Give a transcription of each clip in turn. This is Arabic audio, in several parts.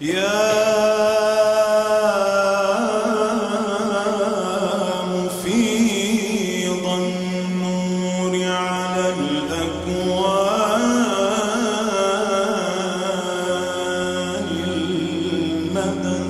يا مفيض النور على الأكوان المدد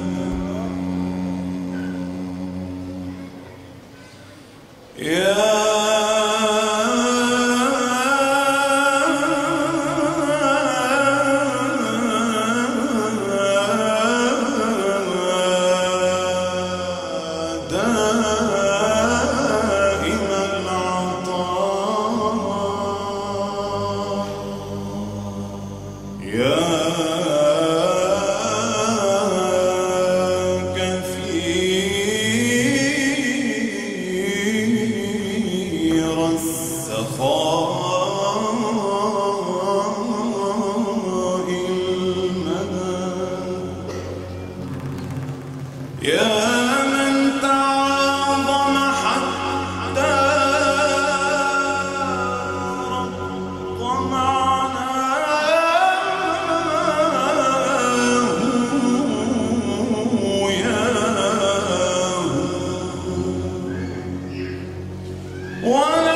One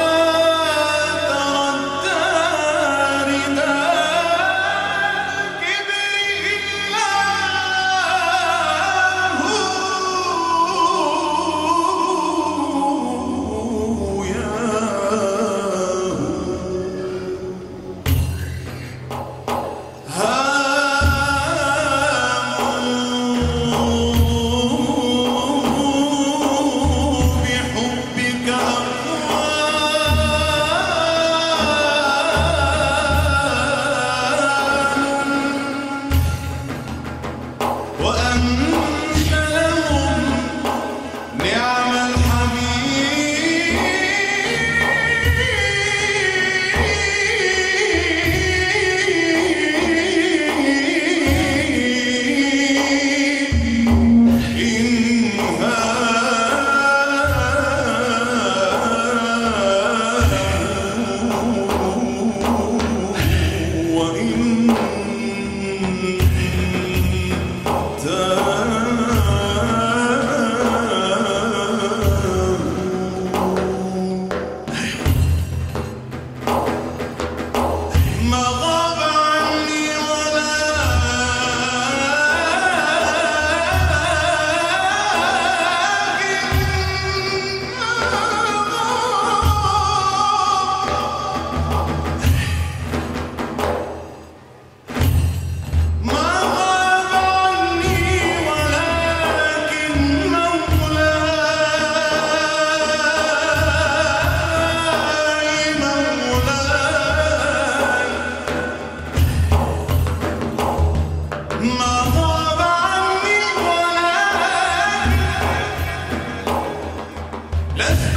Yeah.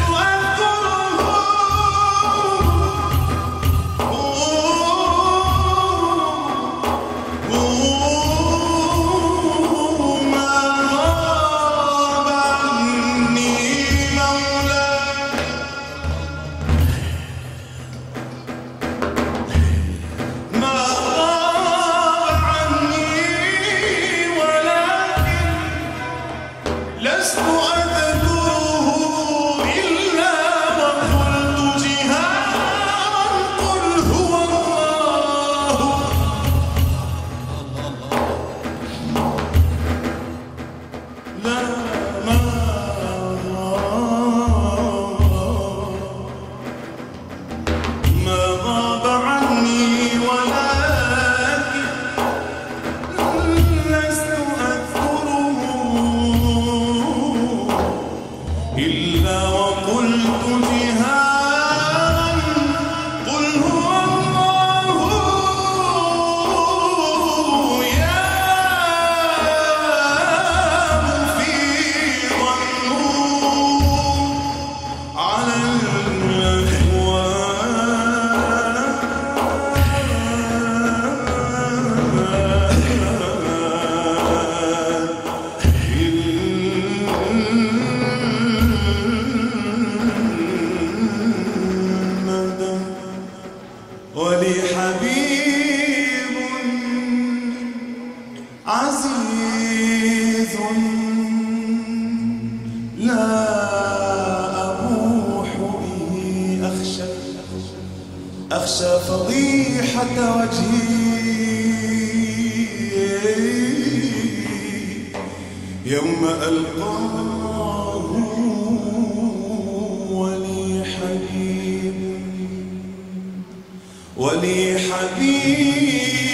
يوم ألقاه ولي حبيب ولي حبيب.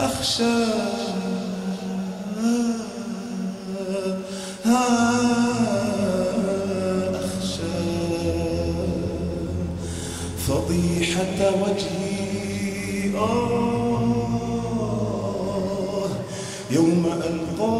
أخشى آه، أخشى. فضيحة وجهي آه. يوم ألقاه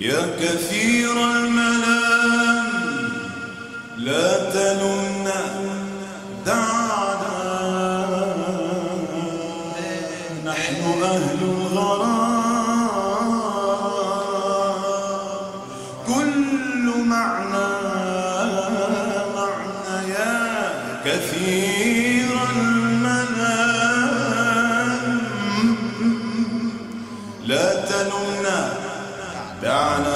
يا كثيرا دعنا